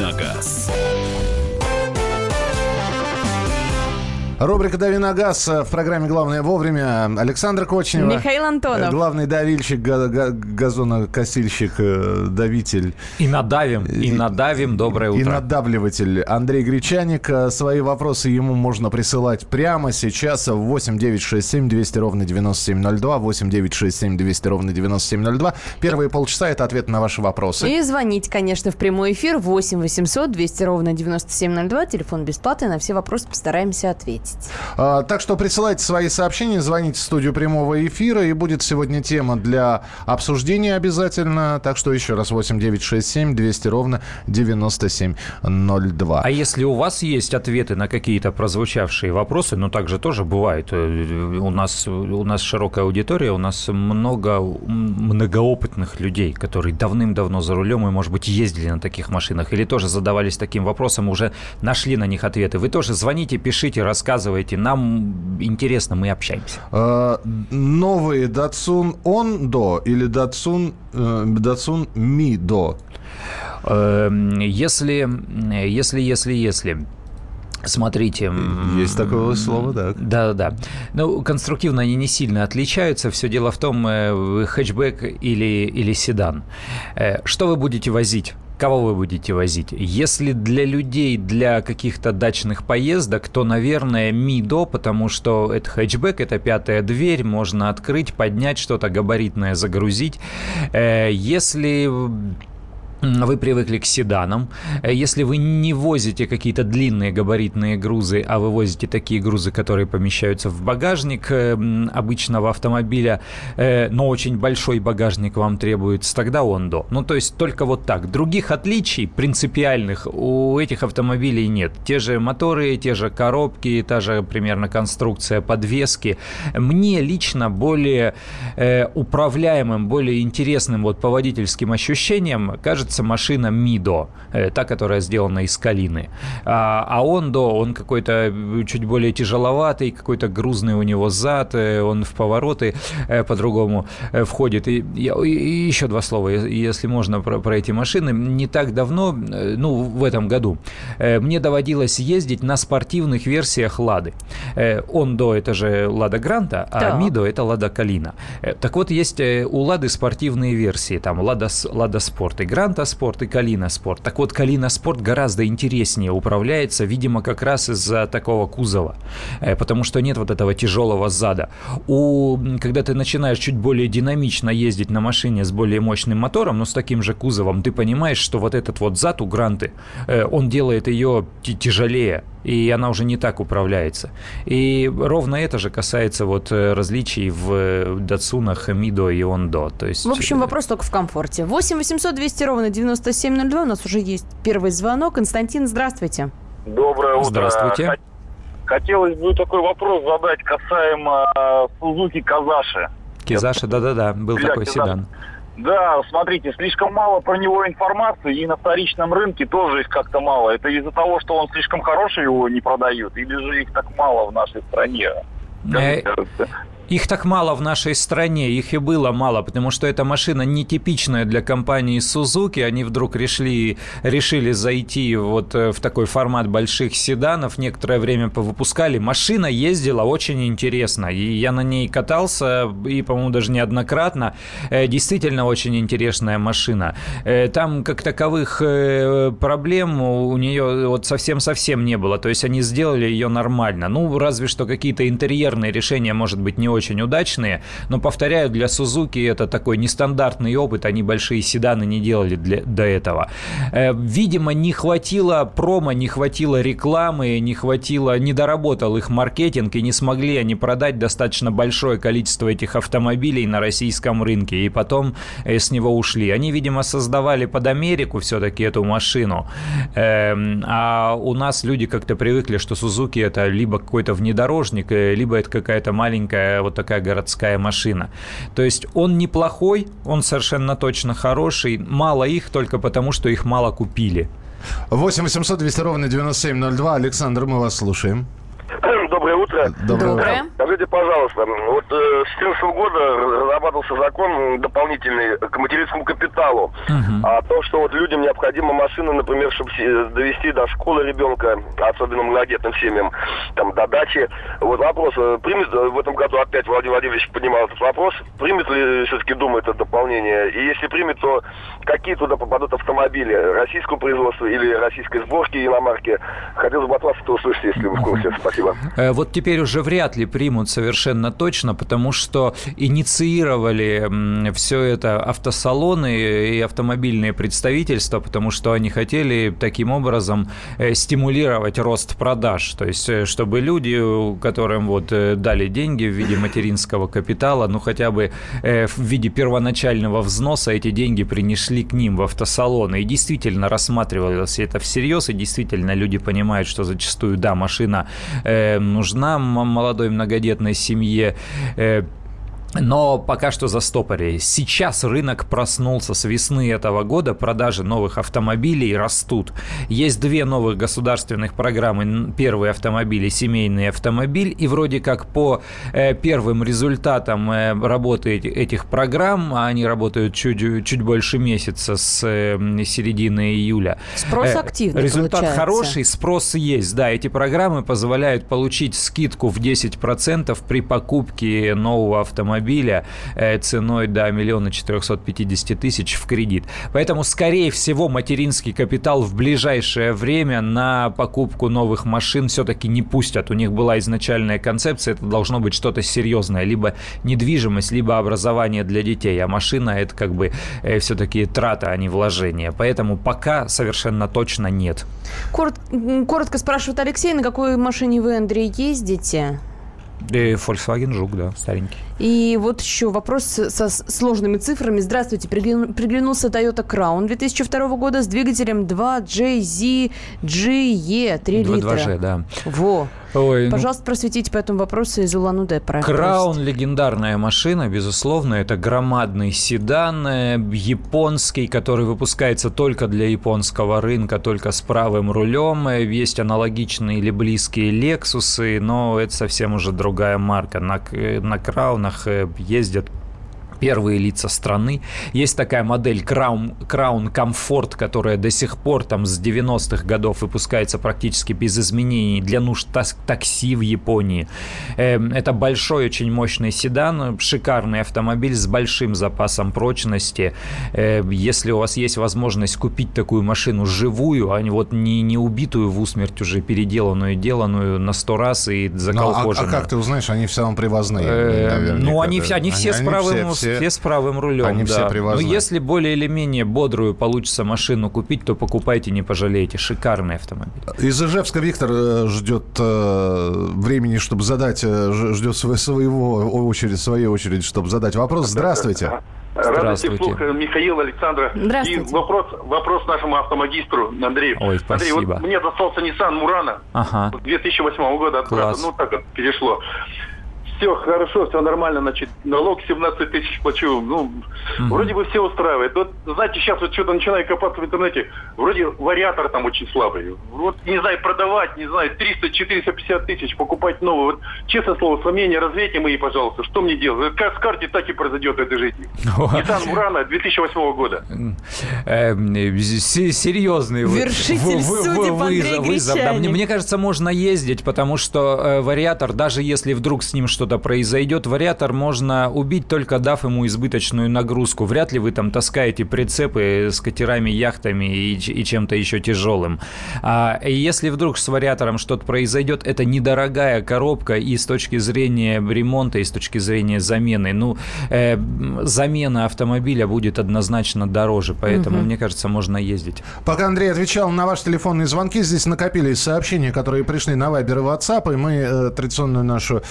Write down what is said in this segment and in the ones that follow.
на газ». Рубрика «Дави на газ» в программе «Главное вовремя». Александр Кочнева. Михаил Антонов. Главный давильщик, га- га- газонокосильщик, э, давитель. И надавим, и надавим. Доброе И утро. надавливатель Андрей Гречаник. Э, Свои вопросы ему можно присылать прямо сейчас в 8 967 200 ровно 9702, 8 967 200 ровно 9702. Первые полчаса – это ответ на ваши вопросы. И звонить, конечно, в прямой эфир 8 800 200 ровно 9702. Телефон бесплатный, на все вопросы постараемся ответить. А, Так что присылайте свои сообщения, звоните в студию прямого эфира, и будет сегодня тема для обсуждения обязательно. Так что еще раз 8967 200 ровно 9702. А если у вас есть ответы на какие-то прозвучавшие вопросы, ну так же тоже бывает. Э, У нас, у нас широкая аудитория, у нас много многоопытных людей, которые давным-давно за рулем и, может быть, ездили на таких машинах, или тоже задавались таким вопросом, уже нашли на них ответы. Вы тоже звоните, пишите, рассказывайте. Нам интересно, мы общаемся. А, Новые Datsun Ondo или э, Datsun Mido? Эм, Если, если, если, если... Смотрите. Есть такое слово, да. Да, да. Ну, конструктивно они не сильно отличаются. Все дело в том, э, хэтчбэк или, или седан. Э, Что вы будете возить? Кого вы будете возить? Если для людей, для каких-то дачных поездок, то, наверное, Мидо, потому что это хэтчбэк, это пятая дверь, можно открыть, поднять что-то габаритное, загрузить. Э, Если вы привыкли к седанам. Э, Если вы не возите какие-то длинные габаритные грузы, а вы возите такие грузы, которые помещаются в багажник э, обычного автомобиля, э, но очень большой багажник вам требуется, тогда Ондо. Ну, то есть только вот так. Других отличий принципиальных у этих автомобилей нет. Те же моторы, те же коробки, та же примерно конструкция подвески. Мне лично более управляемым, более интересным вот по водительским ощущениям кажется машина Мидо, э, та, которая сделана из калины. А, а Ондо, он какой-то чуть более тяжеловатый, какой-то грузный у него зад, э, он в повороты э, по-другому входит. И, и- и еще два слова, если можно, про, про эти машины. Не так давно, ну, в этом году, мне доводилось ездить на спортивных версиях Лады. Ондо это же Лада Гранта, а Так. Мидо это Лада Калина. Так вот, есть у Лады спортивные версии, там Лада Спорт и Гранта Спорт и Калина Спорт. Так вот, Калина Спорт гораздо интереснее управляется, видимо, как раз из-за такого кузова, Э, потому что нет вот этого тяжелого зада. У, когда ты начинаешь чуть более динамично ездить на машине с более мощным мотором, но с таким же кузовом, ты понимаешь, что вот этот вот зад у Гранты, э, он делает ее тяжелее, и она уже не так управляется. И ровно это же касается вот э, различий в э, Датсунах Мидо и Ондо. То есть, В общем, э, вопрос только в комфорте. 8 800 200 ровно 9702. У нас уже есть первый звонок. Константин, здравствуйте. Доброе утро. Здравствуйте. Хот- Хотелось бы такой вопрос задать касаемо Сузуки Казаши. Кизаша, да-да-да, был Бля, такой Кизаш. седан. Да, смотрите, слишком мало про него информации, и на вторичном рынке тоже их как-то мало. Это из-за того, что он слишком хороший, его не продают, или же их так мало в нашей стране? Э, Скажите. Их так мало в нашей стране, их и было мало, потому что эта машина нетипичная для компании Suzuki. Они вдруг решили, решили зайти вот э, в такой формат больших седанов. Некоторое время повыпускали. Машина ездила очень интересно. И я на ней катался, и, по-моему, даже неоднократно. Э, Действительно очень интересная машина. Э, Там, как таковых проблем у нее вот совсем-совсем не было. То есть они сделали ее нормально. Ну, разве что какие-то интерьерные решения, может быть, не очень удачные. Но, повторяю, для Сузуки это такой нестандартный опыт. Они большие седаны не делали для, до этого. Э, Видимо, не хватило промо, не хватило рекламы, не хватило, не доработал их маркетинг, и не смогли они продать достаточно большое количество этих автомобилей на российском рынке. И потом э, с него ушли. Они, видимо, создавали под Америку все-таки эту машину. Эм, А у нас люди как-то привыкли, что Сузуки это либо какой-то внедорожник, э, либо это какая-то маленькая такая городская машина. То есть он неплохой, он совершенно точно хороший. Мало их только потому, что их мало купили. 8 800 200 ровно 9702. Александр, мы вас слушаем. Доброе утро. Доброе. Скажите, пожалуйста, вот э, с 2014 года разрабатывался закон дополнительный к материнскому капиталу. О том, что вот людям необходима машина, например, чтобы довести до школы ребенка, особенно многодетным семьям, там, до дачи. Вот вопрос, э, примет э, в этом году опять Владимир Владимирович поднимал этот вопрос, примет ли все-таки Дума это дополнение? И если примет, то какие туда попадут автомобили? Российского производства или российской сборки иномарки? Хотелось бы от вас это услышать, если вы в курсе. Спасибо. Э, вот теперь уже вряд ли примут совершенно точно, потому что инициировали все это автосалоны и автомобильные представительства, потому что они хотели таким образом э, стимулировать рост продаж. То есть, э, чтобы люди, которым вот дали деньги в виде материнского капитала, ну хотя бы в виде первоначального взноса эти деньги принесли к ним в автосалоны. И действительно рассматривалось это всерьез, и действительно люди понимают, что зачастую, да, машина э, нужна молодой многодетной семье. Э, но пока что застопорили. Сейчас рынок проснулся с весны этого года, продажи новых автомобилей растут. Есть две новых государственных программы. Первый автомобиль и семейный автомобиль. И вроде как по э, первым результатам э, работы этих программ, а они работают чуть, чуть больше месяца с э, середины июля. Спрос активный Результат получается. хороший, спрос есть. Да, эти программы позволяют получить скидку в 10% при покупке нового автомобиля автомобиля э, ценой до миллиона 450 тысяч в кредит. Поэтому, скорее всего, материнский капитал в ближайшее время на покупку новых машин все-таки не пустят. У них была изначальная концепция, это должно быть что-то серьезное, либо недвижимость, либо образование для детей, а машина это как бы э, все-таки трата, а не вложение. Поэтому пока совершенно точно нет. Корот, коротко спрашивает Алексей, на какой машине вы, Андрей, ездите? И Volkswagen Жук, да, старенький. И вот еще вопрос со сложными цифрами. Здравствуйте, приглянулся Toyota Crown 2002 года с двигателем 2JZGE 3 литра. 2G, да. Во. Ой, ну Пожалуйста, ну... просветите по этому вопросу из Улан-Удэ. Краун – легендарная машина, безусловно. Это громадный седан э, японский, который выпускается только для японского рынка, только с правым рулем. Э, есть аналогичные или близкие Лексусы, но это совсем уже другая марка. На, э, на Краунах ездят первые лица страны. Есть такая модель Crown, Crown Comfort, которая до сих пор там с 90-х годов выпускается практически без изменений для нужд такси в Японии. Эм, это большой, очень мощный седан, шикарный автомобиль с большим запасом прочности. Эм, если у вас есть возможность купить такую машину живую, а не вот не, не убитую в усмерть уже переделанную, деланную на сто раз и заколхоженную. Ну, а, а как ты узнаешь, они все равно привозные? Э, ну, они, они все они с правым все все, с правым рулем. Они да. все привозные. Но если более или менее бодрую получится машину купить, то покупайте, не пожалеете. Шикарный автомобиль. Из Ижевска Виктор э, ждет э, времени, чтобы задать, э, ждет своего очередь, своей очереди, чтобы задать вопрос. Здравствуйте. Здравствуйте. Слух, Михаил, Александра. Здравствуйте. И вопрос, вопрос нашему автомагистру Андрею. Ой, спасибо. Андрей, вот мне достался Nissan Murano ага. 2008 года. Класс. Ну, так вот перешло все хорошо, все нормально, значит, налог 17 тысяч плачу, ну, угу. вроде бы все устраивает. Вот, знаете, сейчас вот что-то начинаю копаться в интернете, вроде вариатор там очень слабый. Вот, не знаю, продавать, не знаю, 300-450 тысяч, покупать новый. Вот, честное слово, сомнения развейте мои, пожалуйста, что мне делать? Как с карте, так и произойдет в этой жизни. Nissan Murano 2008 года. Эм, серьезный Вершитель судеб Мне кажется, можно ездить, потому что э, вариатор, даже если вдруг с ним что-то что-то произойдет, вариатор можно убить, только дав ему избыточную нагрузку. Вряд ли вы там таскаете прицепы с катерами, яхтами и, и чем-то еще тяжелым. А если вдруг с вариатором что-то произойдет, это недорогая коробка и с точки зрения ремонта, и с точки зрения замены. Ну, э, замена автомобиля будет однозначно дороже, поэтому, угу. мне кажется, можно ездить. Пока Андрей отвечал на ваши телефонные звонки, здесь накопились сообщения, которые пришли на Вайбер и WhatsApp, и мы э, традиционную нашу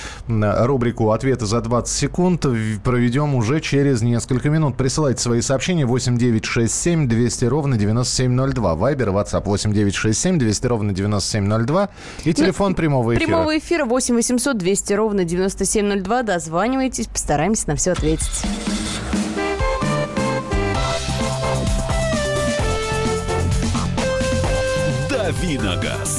рубрику «Ответы за 20 секунд» проведем уже через несколько минут. Присылайте свои сообщения 8967 200 ровно 9702. Вайбер, WhatsApp 8967 200 ровно 9702. И телефон прямого эфира. Прямого эфира 8 800 200 ровно 9702. Дозванивайтесь, постараемся на все ответить. Давиногаз.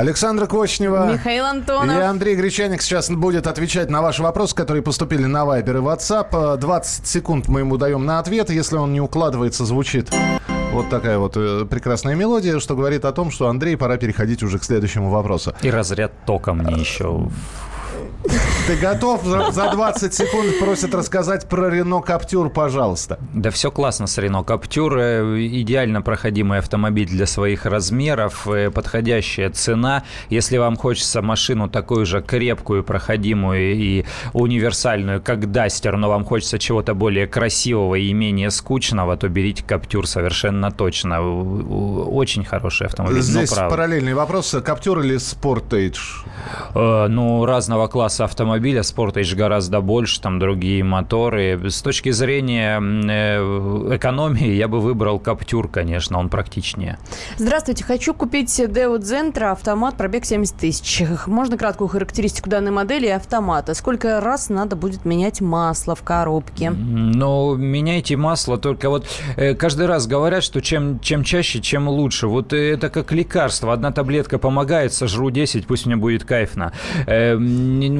Александра Кочнева. Михаил Антонов. И Андрей Гречаник сейчас будет отвечать на ваши вопросы, которые поступили на Вайбер и WhatsApp. 20 секунд мы ему даем на ответ. Если он не укладывается, звучит вот такая вот э, прекрасная мелодия, что говорит о том, что Андрей, пора переходить уже к следующему вопросу. И разряд тока мне еще ты готов? За 20 секунд просят рассказать про Рено Каптюр, пожалуйста. Да все классно с Рено Каптюр. Э, идеально проходимый автомобиль для своих размеров, э, подходящая цена. Если вам хочется машину такую же крепкую, проходимую и универсальную, как Дастер, но вам хочется чего-то более красивого и менее скучного, то берите Каптюр совершенно точно. Очень хороший автомобиль. Здесь параллельный вопрос. Каптюр или Sportage? Э, ну, разного класса автомобиля. Sportage гораздо больше, там другие моторы. С точки зрения э, экономии я бы выбрал Каптюр, конечно, он практичнее. Здравствуйте, хочу купить Deo Zentro автомат, пробег 70 тысяч. Можно краткую характеристику данной модели и автомата? Сколько раз надо будет менять масло в коробке? Ну, меняйте масло, только вот э, каждый раз говорят, что чем, чем чаще, чем лучше. Вот это как лекарство. Одна таблетка помогает, сожру 10, пусть мне будет кайфно.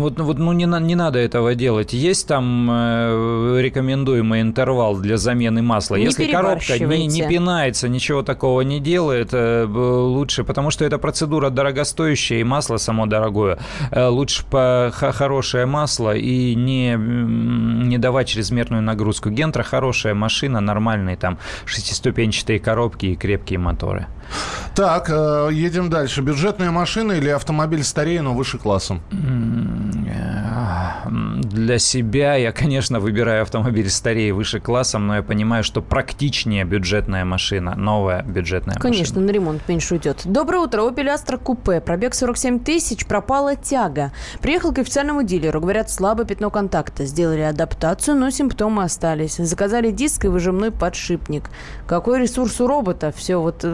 Вот, вот ну, не, не надо этого делать. Есть там э, рекомендуемый интервал для замены масла. Не Если коробка не, не пинается, ничего такого не делает, э, лучше, потому что эта процедура дорогостоящая, и масло само дорогое. Э, лучше по хорошее масло и не, не давать чрезмерную нагрузку. Гентра хорошая машина, нормальные там шестиступенчатые коробки и крепкие моторы. Так, э, едем дальше. Бюджетная машина или автомобиль старее, но выше классом? Для себя я, конечно, выбираю автомобиль старее, выше классом, но я понимаю, что практичнее бюджетная машина, новая бюджетная конечно, машина. Конечно, на ремонт меньше уйдет. Доброе утро. Opel Astra Купе. Пробег 47 тысяч, пропала тяга. Приехал к официальному дилеру. Говорят, слабое пятно контакта. Сделали адаптацию, но симптомы остались. Заказали диск и выжимной подшипник. Какой ресурс у робота? Все, вот,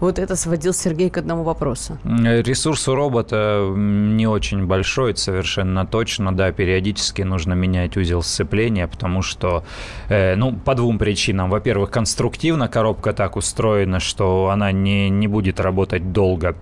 вот это сводил Сергей к одному вопросу. Ресурс у робота не очень большой, это совершенно точно. Да, периодически нужно менять узел сцепления, потому что, э, ну, по двум причинам. Во-первых, конструктивно коробка так устроена, что она не, не будет работать долго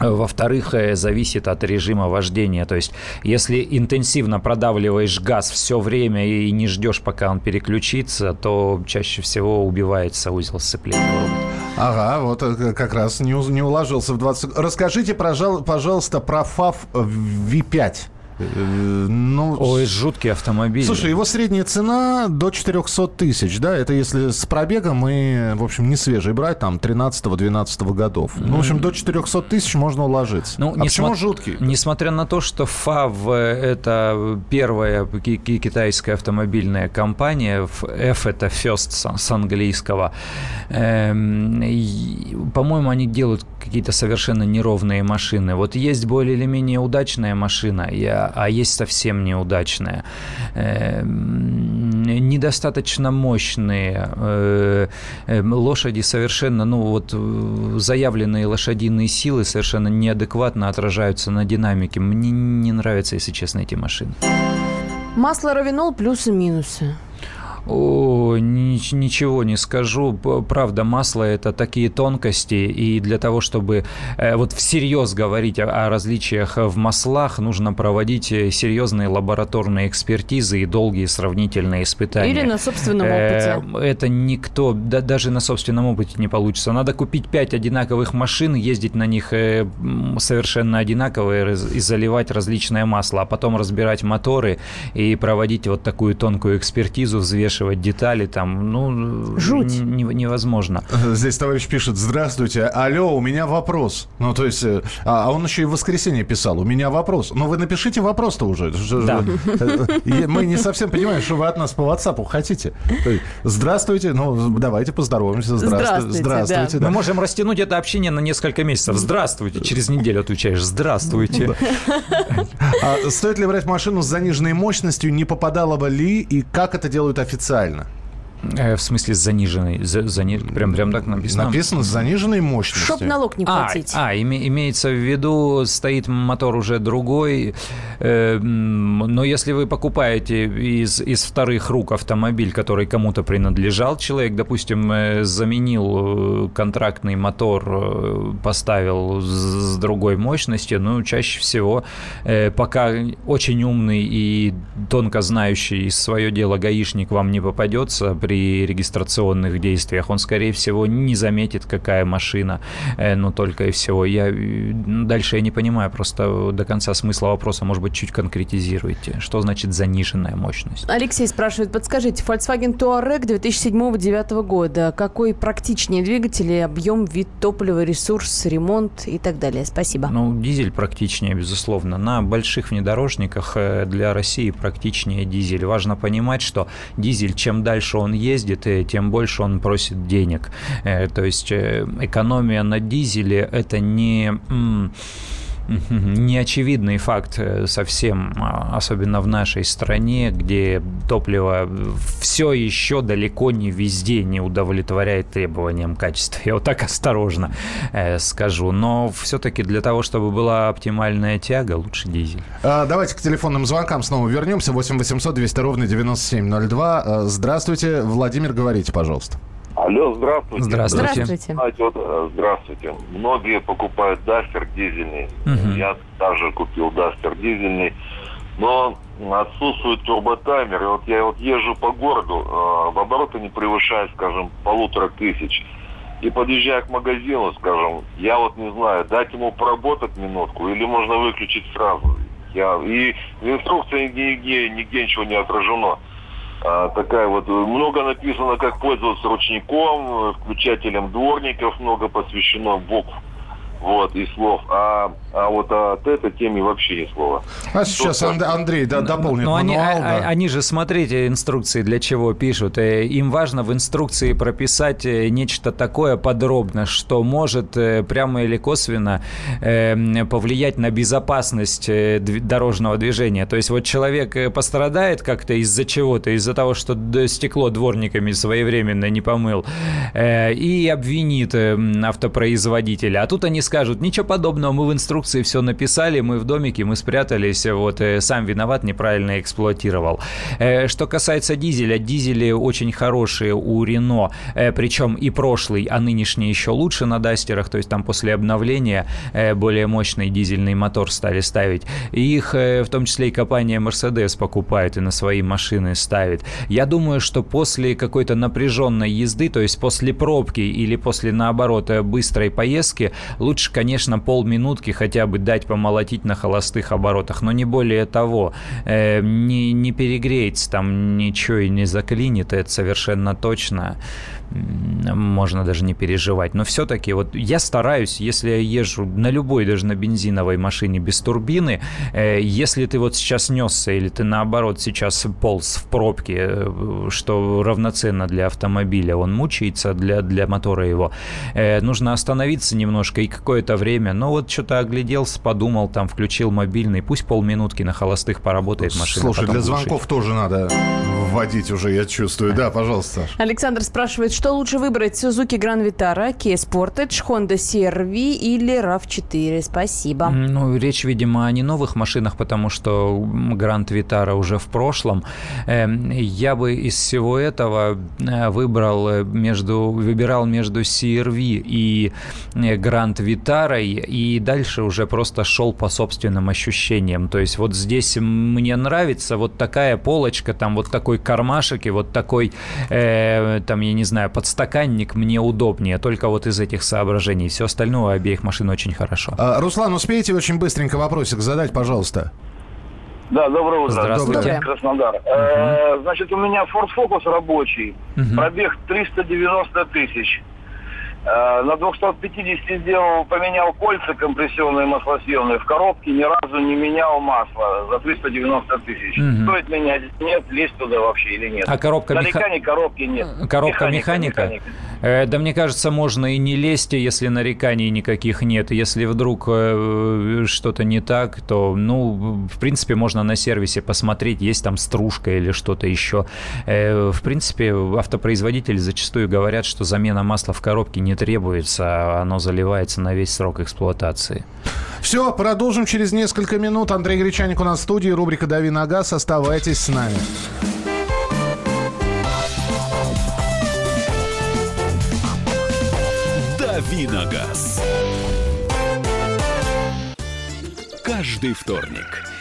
во-вторых, э, зависит от режима вождения. То есть, если интенсивно продавливаешь газ все время и не ждешь, пока он переключится, то чаще всего убивается узел сцепления. Ага, вот э, как раз не, не уложился в 20... Расскажите, пожалуйста, про FAV V5. Э, ну, Ой, жуткий автомобиль. Слушай, его средняя цена до 400 тысяч, да? Это если с пробегом и, в общем, не свежий брать, там, 13-12 годов. Ну, в общем, до 400 тысяч можно уложиться. Ну, а почему смо... жуткий? Несмотря на то, что FAV – это первая китайская автомобильная компания, F – это First с английского, эм, по-моему, они делают какие-то совершенно неровные машины. Вот есть более или менее удачная машина, я а есть совсем неудачная. Эм, недостаточно мощные. Э, эм, лошади совершенно, ну вот заявленные лошадиные силы совершенно неадекватно отражаются на динамике. Мне не нравятся, если честно, эти машины. Масло равинол плюсы-минусы. О, ничего не скажу. Правда, масло это такие тонкости, и для того, чтобы э, вот всерьез говорить о, о различиях в маслах, нужно проводить э, серьезные лабораторные экспертизы и долгие сравнительные испытания. Или на собственном э, опыте. Это никто, да, даже на собственном опыте не получится. Надо купить пять одинаковых машин, ездить на них совершенно одинаковые и заливать различное масло, а потом разбирать моторы и проводить вот такую тонкую экспертизу, взвешивать смешивать детали там, ну, Жуть. Не, невозможно. Здесь товарищ пишет, здравствуйте, алло, у меня вопрос. Ну, то есть, а, а он еще и в воскресенье писал, у меня вопрос. Ну, вы напишите вопрос-то уже. Да. Мы не совсем понимаем, что вы от нас по WhatsApp хотите. Здравствуйте, ну, давайте поздороваемся. Здравствуйте. Здравствуйте. Мы можем растянуть это общение на несколько месяцев. Здравствуйте. Через неделю отвечаешь. Здравствуйте. А стоит ли брать машину с заниженной мощностью? Не попадало бы ли? И как это делают официально? Э, в смысле с заниженной? За, зани... прям, прям так написано? Написано с заниженной мощностью. Чтоб налог не а, платить. А, а име, имеется в виду, стоит мотор уже другой. Э, но если вы покупаете из, из вторых рук автомобиль, который кому-то принадлежал, человек, допустим, э, заменил э, контрактный мотор, э, поставил с, другой мощностью, ну, чаще всего, э, пока очень умный и тонко знающий свое дело гаишник вам не попадется, при регистрационных действиях. Он, скорее всего, не заметит, какая машина, э, но только и всего. Я дальше я не понимаю просто до конца смысла вопроса. Может быть, чуть конкретизируйте. Что значит заниженная мощность? Алексей спрашивает, подскажите, Volkswagen Touareg 2007-2009 года. Какой практичнее двигатель, объем, вид топлива, ресурс, ремонт и так далее? Спасибо. Ну, дизель практичнее, безусловно. На больших внедорожниках э, для России практичнее дизель. Важно понимать, что дизель, чем дальше он ездит, тем больше он просит денег. Э, то есть э, экономия на дизеле – это не неочевидный факт э, совсем, а, особенно в нашей стране, где топливо все еще далеко не везде не удовлетворяет требованиям качества. Я вот так осторожно скажу. Но все-таки для того, чтобы была оптимальная тяга, лучше дизель. А, давайте к телефонным звонкам снова вернемся. 8 800 200 ровно 9702. А, здравствуйте. Владимир, говорите, пожалуйста. Алло, здравствуйте. Здравствуйте. Здравствуйте. Знаете, вот, э, здравствуйте. Многие покупают Дастер дизельный. Угу. Я даже купил Дастер дизельный. Но отсутствует турботаймер. И вот я вот езжу по городу, э, в обороты не превышает, скажем, полутора тысяч. И подъезжая к магазину, скажем, я вот не знаю, дать ему поработать минутку или можно выключить сразу. Я, и в инструкции нигде, нигде, нигде ничего не отражено такая вот, много написано, как пользоваться ручником, включателем дворников, много посвящено букв вот, и слов. А, а вот от этой темы вообще ни слова. А сейчас Анд- Андрей да, дополнит Но мануал. Они, да. они же, смотрите, инструкции для чего пишут. Э, им важно в инструкции прописать э, нечто такое подробно, что может э, прямо или косвенно повлиять на безопасность дорожного движения. То есть вот человек пострадает как-то из-за чего-то, из-за того, что стекло дворниками своевременно не помыл, и обвинит автопроизводителя. А тут они скажут, ничего подобного, мы в инструкции все написали, мы в домике, мы спрятались, вот, э, сам виноват, неправильно эксплуатировал. Э, что касается дизеля, дизели очень хорошие у Рено, э, причем и прошлый, а нынешний еще лучше на Дастерах, то есть там после обновления более мощный дизельный мотор стали ставить. И их в том числе и компания Mercedes покупает и на свои машины ставит. Я думаю, что после какой-то напряженной езды, то есть после пробки или после, наоборот, быстрой поездки, лучше Лучше, конечно, полминутки хотя бы дать помолотить на холостых оборотах, но не более того. Э, не, не перегреется там ничего и не заклинит, это совершенно точно можно даже не переживать. Но все-таки вот я стараюсь, если я езжу на любой, даже на бензиновой машине без турбины, э, если ты вот сейчас несся или ты наоборот сейчас полз в пробке, э, что равноценно для автомобиля, он мучается для, для мотора его, э, нужно остановиться немножко и какое-то время, но вот что-то огляделся, подумал, там включил мобильный, пусть полминутки на холостых поработает машина. Слушай, для звонков тоже надо вводить уже, я чувствую. Да, пожалуйста. Александр спрашивает, что лучше выбрать? Suzuki Grand Vitara, Kia Sportage, Honda CR-V или RAV4? Спасибо. Ну, речь, видимо, о не новых машинах, потому что Grand Vitara уже в прошлом. Эм, я бы из всего этого э, выбрал э, между, выбирал между CR-V и э, Grand Vitara, и дальше уже просто шел по собственным ощущениям. То есть вот здесь мне нравится вот такая полочка, там вот такой кармашек и вот такой, э, там, я не знаю, знаю, подстаканник мне удобнее, только вот из этих соображений. Все остальное у обеих машин очень хорошо. А, Руслан, успеете очень быстренько вопросик задать, пожалуйста? Да, доброе утро. Здравствуйте. Краснодар. Угу. Э, значит, у меня Ford Focus рабочий. Угу. Пробег 390 тысяч. Э, на 250 сделал, поменял кольца компрессионные маслосъемные. В коробке ни разу не менял масло за 390 тысяч. Угу. Стоит менять? Нет, лезть туда вообще или нет? А коробка Нареканий меха... коробки нет. Коробка механика? механика. Э, да мне кажется, можно и не лезть, если нареканий никаких нет. Если вдруг э, что-то не так, то, ну, в принципе, можно на сервисе посмотреть, есть там стружка или что-то еще. Э, в принципе, автопроизводители зачастую говорят, что замена масла в коробке не требуется, а оно заливается на весь срок эксплуатации. Все, продолжим через несколько минут. Андрей Гречаник у нас в студии, рубрика «Дави на газ». Оставайтесь с нами. «Давиногаз». Каждый вторник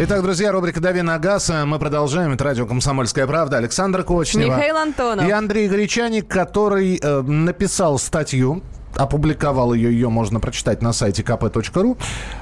Итак, друзья, рубрика «Дави на газ». Мы продолжаем. Это радио «Комсомольская правда». Александр Кочнева. Михаил Антонов. И Андрей Гречаник, который э, написал статью опубликовал ее, ее можно прочитать на сайте kp.ru.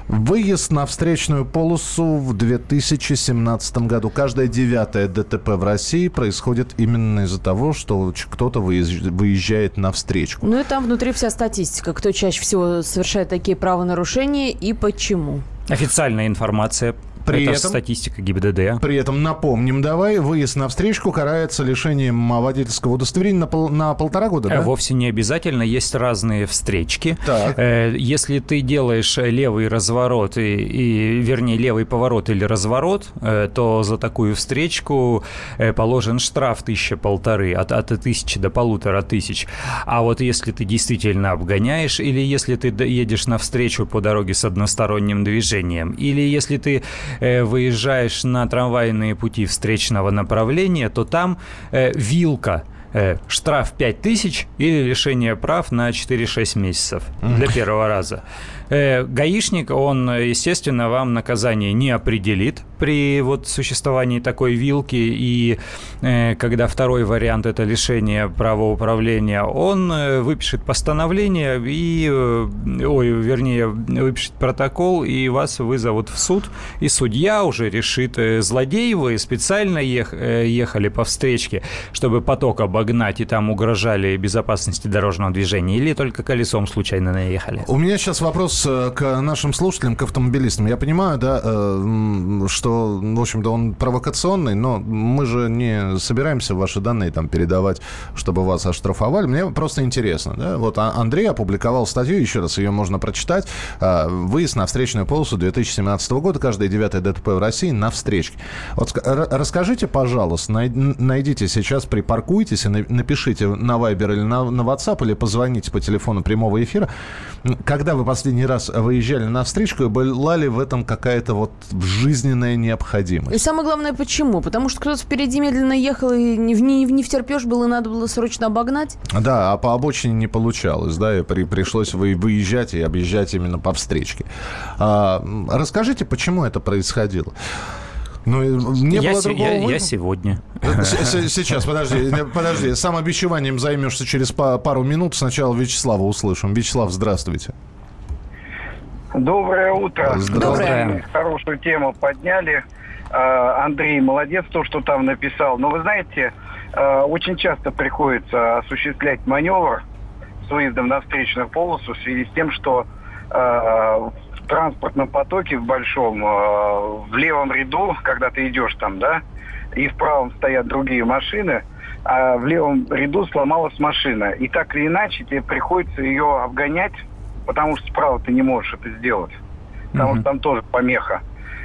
Выезд на встречную полосу в 2017 году. Каждое девятое ДТП в России происходит именно из-за того, что кто-то выезжает на встречку. Ну и там внутри вся статистика, кто чаще всего совершает такие правонарушения и почему. Официальная информация при Это этом, статистика ГИБДД. При этом напомним, давай, выезд на встречку карается лишением водительского удостоверения на, пол, на полтора года, да? Вовсе не обязательно, есть разные встречки. Так. Э, если ты делаешь левый разворот, и, и, вернее, левый поворот или разворот, э, то за такую встречку э, положен штраф тысяча полторы, от, от тысячи до полутора тысяч. А вот если ты действительно обгоняешь, или если ты едешь на встречу по дороге с односторонним движением, или если ты э, выезжаешь на трамвайные пути встречного направления, то там э, вилка э, штраф 5000 или лишение прав на 4-6 месяцев для первого раза. Э, гаишник, он, естественно, вам наказание не определит при вот существовании такой вилки, и э, когда второй вариант – это лишение права управления, он э, выпишет постановление и, ой, вернее, выпишет протокол, и вас вызовут в суд, и судья уже решит, злодей вы специально ех, ехали по встречке, чтобы поток обогнать, и там угрожали безопасности дорожного движения, или только колесом случайно наехали? У меня сейчас вопрос вопрос э, к нашим слушателям, к автомобилистам. Я понимаю, да, э, что, в общем-то, он провокационный, но мы же не собираемся ваши данные там передавать, чтобы вас оштрафовали. Мне просто интересно, да. Вот а, Андрей опубликовал статью, еще раз ее можно прочитать. А, Выезд на встречную полосу 2017 года, каждое девятое ДТП в России на встречке. Вот расскажите, пожалуйста, найдите сейчас, припаркуйтесь и напишите на Viber или на, на WhatsApp, или позвоните по телефону прямого эфира, когда вы последний раз выезжали на встречку, и была ли в этом какая-то вот жизненная необходимость? И самое главное, почему? Потому что кто-то впереди медленно ехал, и не, не, не втерпешь было, и надо было срочно обогнать? Да, а по обочине не получалось, да, и при, пришлось вы, выезжать и объезжать именно по встречке. А, расскажите, почему это происходило? Ну, не я было се- другого я, я сегодня. Сейчас, подожди, подожди. Самообещанием займешься через пару минут. Сначала Вячеслава услышим. Вячеслав, здравствуйте. Доброе утро. Здравствуйте. Хорошую тему подняли. А, Андрей, молодец, то, что там написал. Но вы знаете, а, очень часто приходится осуществлять маневр с выездом на встречную полосу в связи с тем, что а, в транспортном потоке в большом, в левом ряду, когда ты идешь там, да, и в правом стоят другие машины, а в левом ряду сломалась машина. И так или иначе тебе приходится ее обгонять потому что справа ты не можешь это сделать. Потому mm-hmm. что там тоже помеха.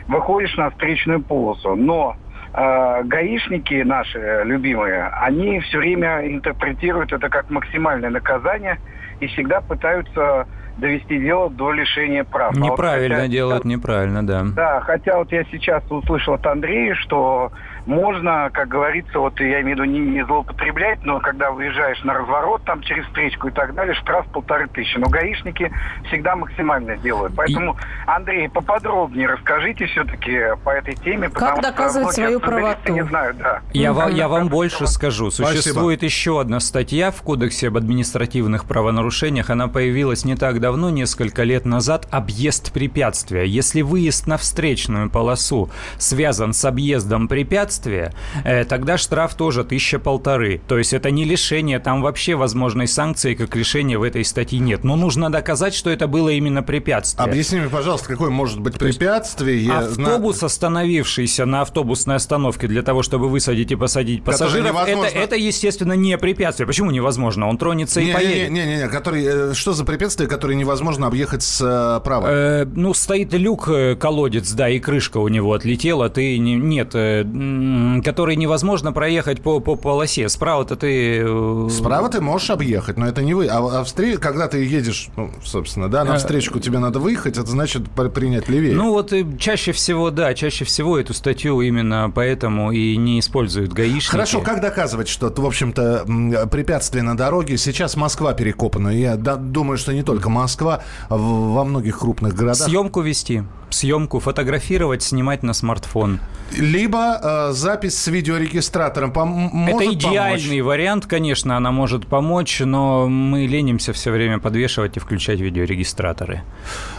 Выходишь на встречную полосу, но э, гаишники наши любимые, они все время интерпретируют это как максимальное наказание и всегда пытаются довести дело до лишения прав. Неправильно а вот, хотя, делают, неправильно, да. Да, хотя вот я сейчас услышал от Андрея, что можно, как говорится, вот я имею в виду не, не злоупотреблять, но когда выезжаешь на разворот, там через встречку и так далее, штраф полторы тысячи. Но гаишники всегда максимально делают. Поэтому. Андрей, поподробнее расскажите все-таки по этой теме. Как доказывать свою правоту? Не знаю, да. Я, вам, я вам больше скажу. Существует Спасибо. еще одна статья в Кодексе об административных правонарушениях. Она появилась не так давно, несколько лет назад. Объезд препятствия. Если выезд на встречную полосу связан с объездом препятствия, препятствие, э, тогда штраф тоже тысяча полторы. То есть это не лишение, там вообще возможной санкции, как решение в этой статье нет. Но нужно доказать, что это было именно препятствие. Объясни мне, пожалуйста, какое может быть препятствие? Автобус, остановившийся на автобусной остановке для того, чтобы высадить и посадить пассажиров, это, это, естественно, не препятствие. Почему невозможно? Он тронется не, и поедет. Не-не-не, который, э, что за препятствие, которое невозможно объехать справа? Э, ну, стоит люк, э, колодец, да, и крышка у него отлетела, ты не, нет, который невозможно проехать по, по полосе. Справа-то ты... Э, Справа ты можешь объехать, но это не вы. А, а встр... когда ты едешь, ну, собственно, да, на э, встречку тебе надо выехать, это значит принять левее. Ну вот и чаще всего, да, чаще всего эту статью именно поэтому и не используют гаишники. Хорошо, как доказывать, что, в общем-то, препятствие на дороге? Сейчас Москва перекопана. Я думаю, что не только Москва, во многих крупных городах. Съемку вести съемку, фотографировать, снимать на смартфон. Либо э, запись с видеорегистратором пом- Это идеальный помочь. вариант, конечно, она может помочь, но мы ленимся все время подвешивать и включать видеорегистраторы.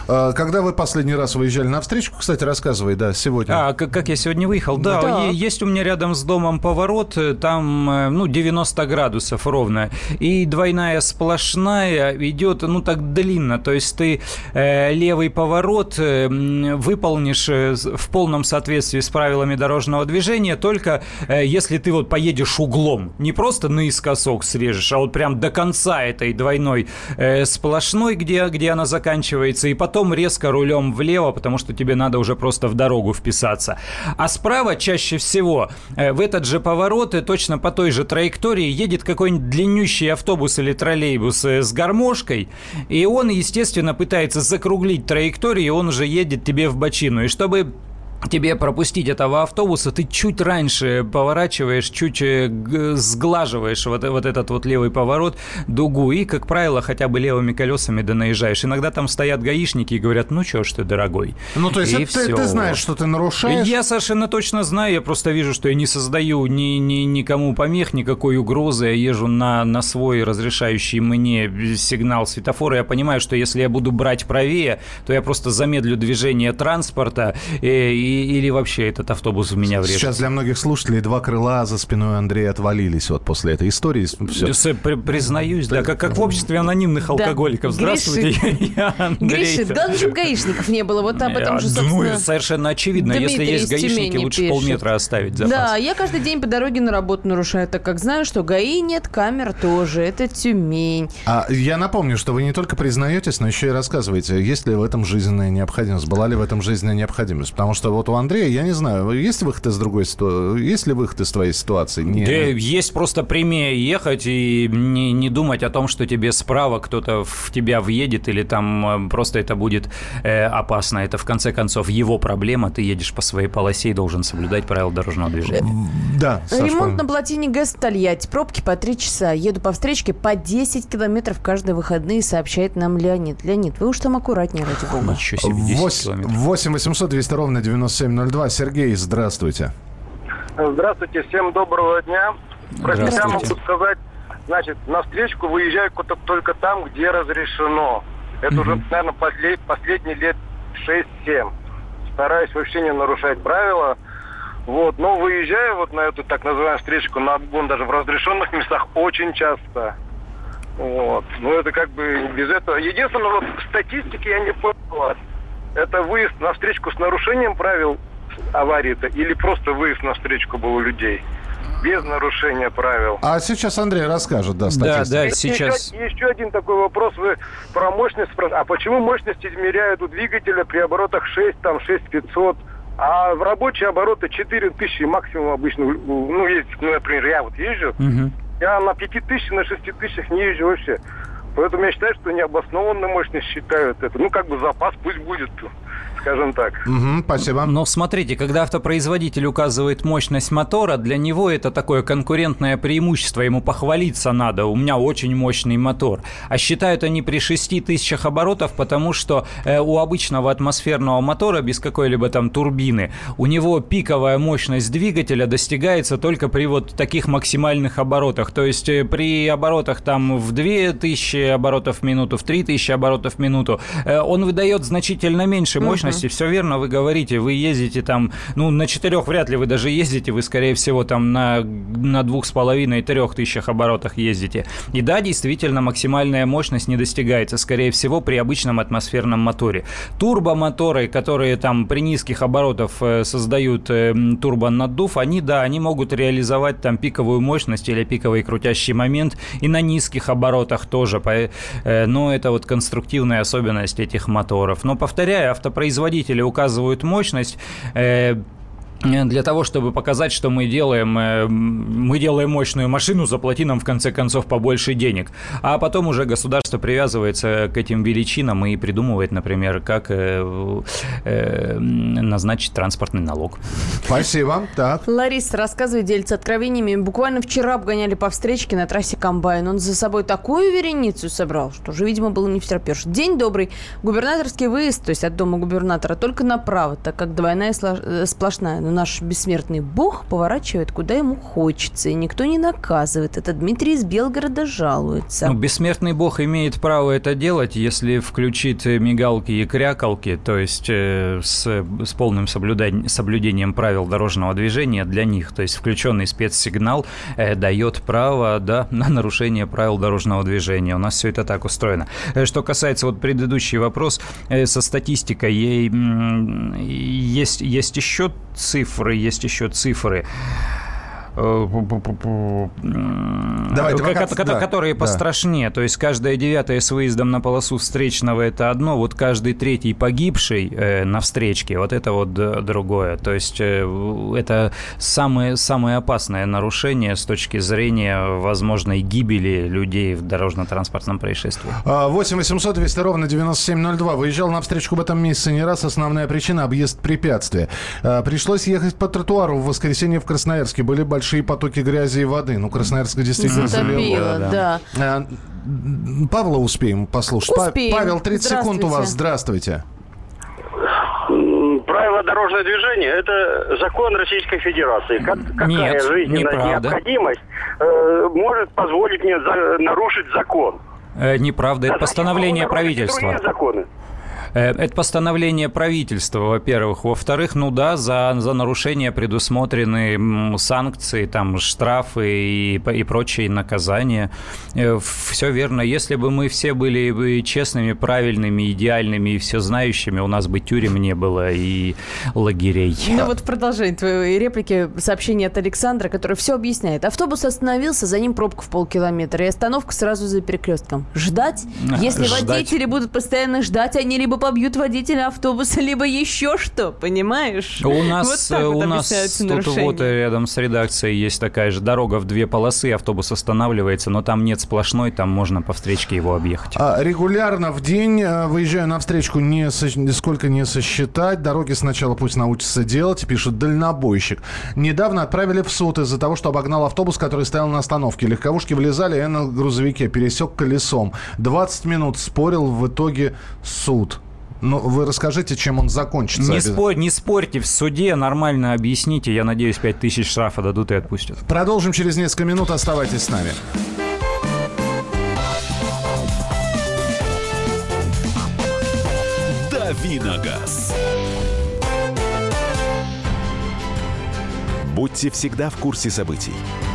Э, когда вы последний раз выезжали на встречку, кстати, рассказывай, да, сегодня. А, как, как я сегодня выехал? Да, да, есть у меня рядом с домом поворот, э, там, э, ну, 90 градусов ровно, и двойная сплошная идет, ну, так длинно, то есть ты э, левый поворот э, выполнишь э, в полном соответствии с правилами дорожного движения, только э, если ты вот поедешь углом. Не просто наискосок срежешь, а вот прям до конца этой двойной э, сплошной, где, где она заканчивается, и потом резко рулем влево, потому что тебе надо уже просто в дорогу вписаться. А справа чаще всего в этот же поворот и точно по той же траектории едет какой-нибудь длиннющий автобус или троллейбус с гармошкой, и он, естественно, пытается закруглить траекторию, и он уже едет тебе в бочину. И чтобы тебе пропустить этого автобуса, ты чуть раньше поворачиваешь, чуть э, сглаживаешь вот, вот этот вот левый поворот, дугу, и, как правило, хотя бы левыми колесами да наезжаешь. Иногда там стоят гаишники и говорят, ну что ж ты, дорогой. Ну, то есть и это, ты, ты знаешь, что ты нарушаешь? Я совершенно точно знаю, я просто вижу, что я не создаю ни, ни, никому помех, никакой угрозы, я езжу на, на свой разрешающий мне сигнал светофора, я понимаю, что если я буду брать правее, то я просто замедлю движение транспорта э, и или вообще этот автобус в меня врежет? Сейчас для многих слушателей два крыла за спиной Андрея отвалились вот после этой истории. Все. Признаюсь, да, как, как в обществе анонимных алкоголиков. Да. Здравствуйте, я Андрей. Гриши, да лучше гаишников не было, вот об этом же, ну, собственно... Ну, совершенно очевидно, если есть гаишники, лучше полметра оставить запас. Да, я каждый день по дороге на работу нарушаю, так как знаю, что ГАИ нет, камер тоже, это Тюмень. А я напомню, что вы не только признаетесь, но еще и рассказываете, есть ли в этом жизненная необходимость, была ли в этом жизненная необходимость. Потому что вот вот у Андрея, я не знаю, есть выход из другой ситуации? Есть ли выход из твоей ситуации? Не... Да, есть просто прямее ехать и не, не думать о том, что тебе справа кто-то в тебя въедет или там э, просто это будет э, опасно. Это в конце концов его проблема. Ты едешь по своей полосе и должен соблюдать правила дорожного движения. Да. Саш, Ремонт на плотине ГЭС Тольятти. Пробки по 3 часа. Еду по встречке по 10 километров каждые выходные, сообщает нам Леонид. Леонид, вы уж там аккуратнее, ради бога. Ничего себе, 10 8, километров. 8 800 200 ровно 90 9702. Сергей, здравствуйте. Здравствуйте, всем доброго дня. Про себя могу сказать, значит, на встречку выезжаю только там, где разрешено. Это уже, наверное, послед, последние лет 6-7. Стараюсь вообще не нарушать правила. Вот, но выезжаю вот на эту так называемую встречку на обгон даже в разрешенных местах очень часто. Вот. Но это как бы без этого. Единственное, вот статистики я не понял это выезд на встречку с нарушением правил аварии-то или просто выезд на встречку был у людей? без нарушения правил. А сейчас Андрей расскажет, да, статистику. Да, да, сейчас. Еще, еще один такой вопрос. Вы про мощность спрашиваете. А почему мощность измеряют у двигателя при оборотах 6, там, 6500? А в рабочие обороты 4000 максимум обычно. Ну, есть, ну, например, я вот езжу, угу. я на 5000, на 6000 не езжу вообще. Поэтому я считаю, что необоснованно мощность считают это. Ну, как бы запас пусть будет скажем так. Угу, спасибо. Но смотрите, когда автопроизводитель указывает мощность мотора, для него это такое конкурентное преимущество, ему похвалиться надо, у меня очень мощный мотор. А считают они при 6 тысячах оборотов, потому что э, у обычного атмосферного мотора без какой-либо там турбины, у него пиковая мощность двигателя достигается только при вот таких максимальных оборотах. То есть э, при оборотах там в 2000 оборотов в минуту, в 3000 оборотов в минуту, э, он выдает значительно меньше мощности, скорости, все верно вы говорите, вы ездите там, ну, на четырех вряд ли вы даже ездите, вы, скорее всего, там на, на двух с половиной, трех тысячах оборотах ездите. И да, действительно, максимальная мощность не достигается, скорее всего, при обычном атмосферном моторе. Турбомоторы, которые там при низких оборотах э, создают э, турбонаддув, они, да, они могут реализовать там пиковую мощность или пиковый крутящий момент и на низких оборотах тоже, э, но это вот конструктивная особенность этих моторов. Но, повторяю, автопроизводитель производители указывают мощность, э, для того, чтобы показать, что мы делаем, э, мы делаем мощную машину, заплати нам в конце концов побольше денег. А потом уже государство привязывается к этим величинам и придумывает, например, как э, э, назначить транспортный налог. Спасибо. Так. Лариса рассказывает, делится откровениями. Буквально вчера обгоняли по встречке на трассе комбайн. Он за собой такую вереницу собрал, что уже, видимо, было не втерпешь. День добрый. Губернаторский выезд, то есть от дома губернатора, только направо, так как двойная сплошная наш бессмертный бог поворачивает, куда ему хочется, и никто не наказывает. Это Дмитрий из Белгорода жалуется. Ну, бессмертный бог имеет право это делать, если включит мигалки и крякалки, то есть э, с, с полным соблюдением, соблюдением правил дорожного движения для них. То есть включенный спецсигнал э, дает право да, на нарушение правил дорожного движения. У нас все это так устроено. Э, что касается вот предыдущий вопрос э, со статистикой, ей, есть, есть еще цифры, цифры, есть еще цифры. Э, Давай, ко- да, которые да. пострашнее. То есть каждая девятая с выездом на полосу встречного это одно, вот каждый третий погибший э, на встречке вот это вот другое. То есть э, это самое, самое опасное нарушение с точки зрения возможной гибели людей в дорожно-транспортном происшествии. 8 800 200 ровно 9702. Выезжал на встречку в этом месяце не раз. Основная причина – объезд препятствия. А, пришлось ехать по тротуару в воскресенье в Красноярске. Были большие большие потоки грязи и воды. Ну, Красноярск действительно залило. Да. да. А, Павла успеем послушать. Успеем. Павел, 30 секунд у вас. Здравствуйте. Правила дорожного движения – это закон Российской Федерации. Как, какая Нет, жизненная необходимость э, может позволить мне за, нарушить закон? Э, неправда, это постановление правительства. Законы. Э, это постановление правительства, во-первых. Во-вторых, ну да, за, за нарушение предусмотрены санкции, там штрафы и, и прочие наказания. Э, все верно. Если бы мы все были честными, правильными, идеальными и все знающими, у нас бы тюрем не было и лагерей. Ну вот в продолжение твоей реплики сообщение от Александра, который все объясняет. Автобус остановился, за ним пробка в полкилометра, и остановка сразу за перекрестком. Ждать? Если ждать. водители будут постоянно ждать, они либо побьют водителя автобуса, либо еще что, понимаешь? У нас, вот у вот нас тут вот рядом с редакцией есть такая же дорога в две полосы, автобус останавливается, но там нет сплошной, там можно по встречке его объехать. А, регулярно в день э, выезжаю на встречку, не со, сколько не сосчитать. Дороги сначала пусть научатся делать, пишет дальнобойщик. Недавно отправили в суд из-за того, что обогнал автобус, который стоял на остановке. Легковушки влезали, я на грузовике пересек колесом. 20 минут спорил, в итоге суд. Ну, вы расскажите, чем он закончится. Не, спорь, не спорьте в суде, нормально объясните. Я надеюсь, 5000 штрафа дадут и отпустят. Продолжим через несколько минут. Оставайтесь с нами. Давиногаз. Будьте всегда в курсе событий.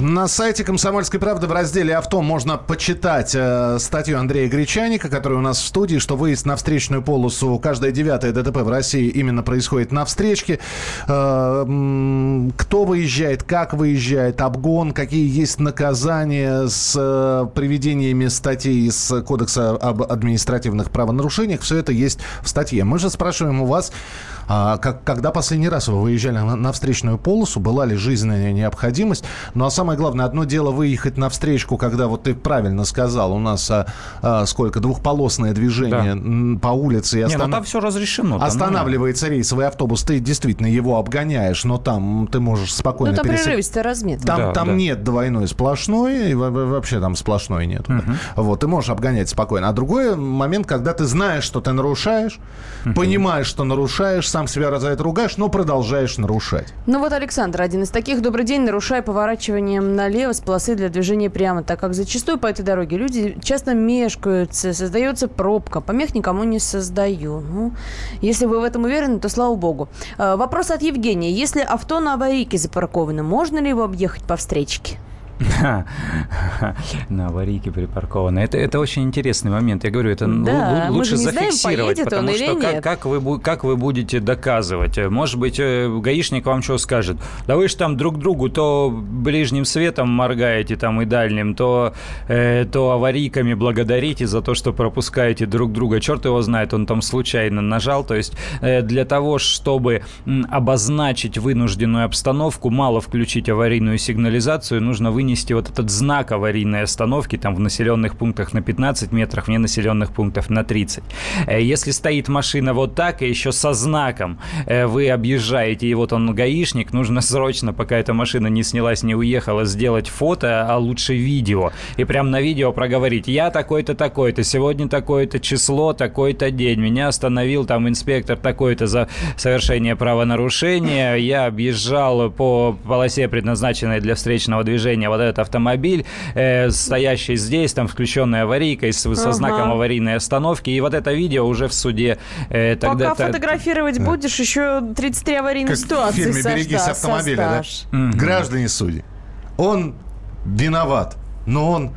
На сайте «Комсомольской правды» в разделе «Авто» можно почитать э, статью Андрея Гречаника, который у нас в студии, что выезд на встречную полосу, каждое девятое ДТП в России именно происходит на встречке. Э, кто выезжает, как выезжает, обгон, какие есть наказания с э, приведениями статей из Кодекса об административных правонарушениях. Все это есть в статье. Мы же спрашиваем у вас, а, как, когда последний раз вы выезжали на, на встречную полосу, была ли жизненная необходимость? Ну а самое главное, одно дело выехать на встречку, когда вот ты правильно сказал, у нас а, а, сколько двухполосное движение да. по улице. И останов... Не, ну там все разрешено. Там, останавливается ну... рейсовый автобус, ты действительно его обгоняешь, но там ты можешь спокойно... Ну там пересек... прерывистая разметка. Там, да, там да. нет двойной сплошной, и вообще там сплошной нет. Угу. Вот, ты можешь обгонять спокойно. А другой момент, когда ты знаешь, что ты нарушаешь, угу. понимаешь, что нарушаешь, сам себя за это ругаешь, но продолжаешь нарушать. Ну вот Александр, один из таких. Добрый день. Нарушая поворачиванием налево с полосы для движения прямо, так как зачастую по этой дороге люди часто мешкаются, создается пробка. Помех никому не создаю. Ну, если вы в этом уверены, то слава богу. А, вопрос от Евгения. Если авто на аварийке запарковано, можно ли его объехать по встречке? На аварийке припарковано. Это, это очень интересный момент. Я говорю, это да, лучше зафиксировать, знаем, потому что как, как, вы, как вы будете доказывать? Может быть, э, гаишник вам что скажет? Да вы же там друг другу то ближним светом моргаете там и дальним, то, э, то аварийками благодарите за то, что пропускаете друг друга. Черт его знает, он там случайно нажал. То есть э, для того, чтобы обозначить вынужденную обстановку, мало включить аварийную сигнализацию, нужно вынести вот этот знак аварийной остановки там в населенных пунктах на 15 метрах, вне населенных пунктов на 30. Э, если стоит машина вот так, и еще со знаком э, вы объезжаете, и вот он гаишник, нужно срочно, пока эта машина не снялась, не уехала, сделать фото, а лучше видео. И прям на видео проговорить, я такой-то, такой-то, сегодня такое-то число, такой-то день, меня остановил там инспектор такой-то за совершение правонарушения, я объезжал по полосе, предназначенной для встречного движения, вот этот автомобиль, э, стоящий здесь, там включенная аварийкой со, ага. знаком аварийной остановки. И вот это видео уже в суде. Э, тогда Пока та... фотографировать да. будешь, еще 33 аварийные как ситуации. В фильме «Берегись автомобиля», да? Граждане судьи. Он виноват, но он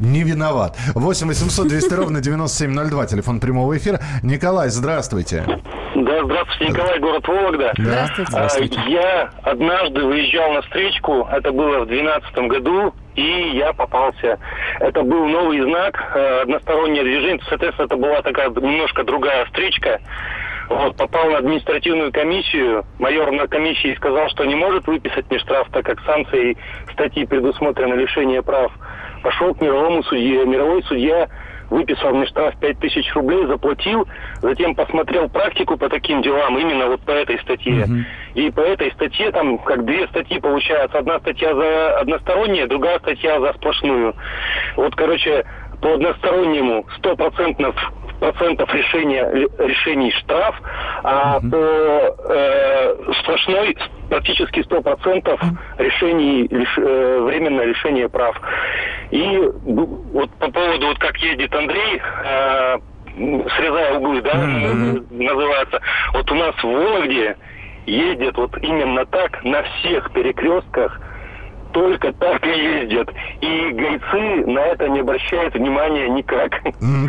не виноват. 8 800 200 ровно 9702, телефон прямого эфира. Николай, здравствуйте. Да, здравствуйте, Николай, город Вологда. Здравствуйте. здравствуйте. Я однажды выезжал на встречку, это было в 2012 году, и я попался. Это был новый знак, э, одностороннее движение, соответственно, это была такая немножко другая встречка. Вот, попал на административную комиссию. Майор на комиссии сказал, что не может выписать мне штраф, так как санкцией статьи предусмотрено лишение прав. Пошел к мировому судье. Мировой судья выписал мне штраф 5000 рублей, заплатил, затем посмотрел практику по таким делам, именно вот по этой статье. Uh-huh. И по этой статье там как две статьи получается. Одна статья за одностороннее, другая статья за сплошную. Вот, короче, по одностороннему 100% процентов решения, решений штраф, а uh-huh. по э, сплошной практически 100% решений, лиш, э, временное лишение прав. И вот по поводу, вот как ездит Андрей, э, срезая углы, да, mm-hmm. называется. Вот у нас в Вологде ездят вот именно так на всех перекрестках только так и ездят. И гайцы на это не обращают внимания никак.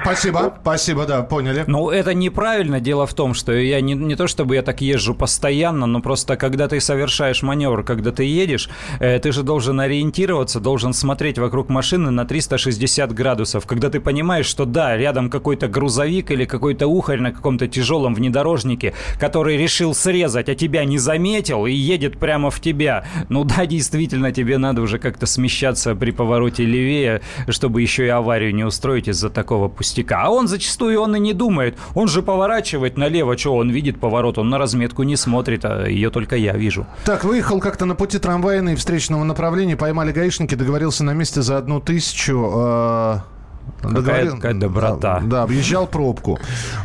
Спасибо, спасибо, да, поняли. Ну, это неправильно. Дело в том, что я не, не то чтобы я так езжу постоянно, но просто когда ты совершаешь маневр, когда ты едешь, э, ты же должен ориентироваться, должен смотреть вокруг машины на 360 градусов. Когда ты понимаешь, что да, рядом какой-то грузовик или какой-то ухарь на каком-то тяжелом внедорожнике, который решил срезать, а тебя не заметил и едет прямо в тебя. Ну да, действительно, тебе надо уже как-то смещаться при повороте левее, чтобы еще и аварию не устроить из-за такого пустяка. А он зачастую он и не думает. Он же поворачивает налево, что он видит поворот, он на разметку не смотрит, а ее только я вижу. Так, выехал как-то на пути трамвайной встречного направления, поймали гаишники, договорился на месте за одну тысячу. Э Какая, какая доброта. Да, да, объезжал пробку.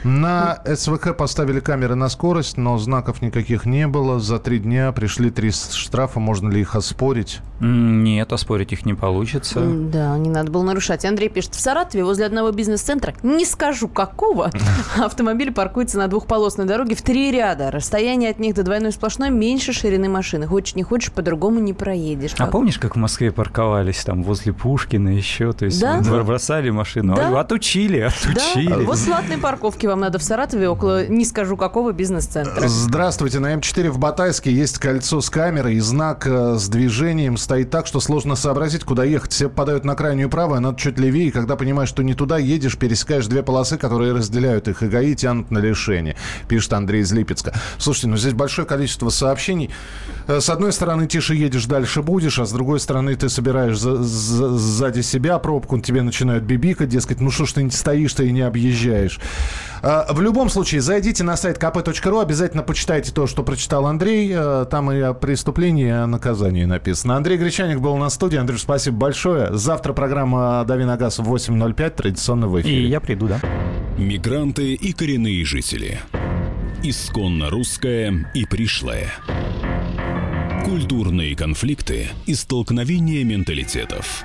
На СВК поставили камеры на скорость, но знаков никаких не было. За три дня пришли три штрафа. Можно ли их оспорить? Нет, оспорить их не получится. Да, не надо было нарушать. Андрей пишет, в Саратове возле одного бизнес-центра, не скажу какого, автомобиль паркуется на двухполосной дороге в три ряда. Расстояние от них до двойной сплошной меньше ширины машины. Хочешь не хочешь, по-другому не проедешь. А помнишь, как в Москве парковались там возле Пушкина еще? То есть да? бросали машину. Да? Отучили, отучили. Да? Вот платной парковки вам надо в Саратове около не скажу какого бизнес-центра. Здравствуйте. На М4 в Батайске есть кольцо с камерой и знак э, с движением стоит так, что сложно сообразить, куда ехать. Все попадают на крайнюю правую, а надо чуть левее. И когда понимаешь, что не туда едешь, пересекаешь две полосы, которые разделяют их, и ГАИ тянут на лишение, пишет Андрей из Липецка. Слушайте, ну здесь большое количество сообщений. Э, с одной стороны, тише едешь, дальше будешь, а с другой стороны, ты собираешь за, за, сзади себя пробку, тебе начинают бибикать, дескать, ну что ж ты не стоишь-то и не объезжаешь. Э, в любом случае, зайдите на сайт kp.ru, обязательно почитайте то, что прочитал Андрей. Э, там и о преступлении, и о наказании написано. Андрей Гречаник был на студии. Андрей, спасибо большое. Завтра программа «Дави на газ» в 8.05, традиционно в эфире. И я приду, да. Мигранты и коренные жители. Исконно русская и пришлая. Культурные конфликты и столкновения менталитетов.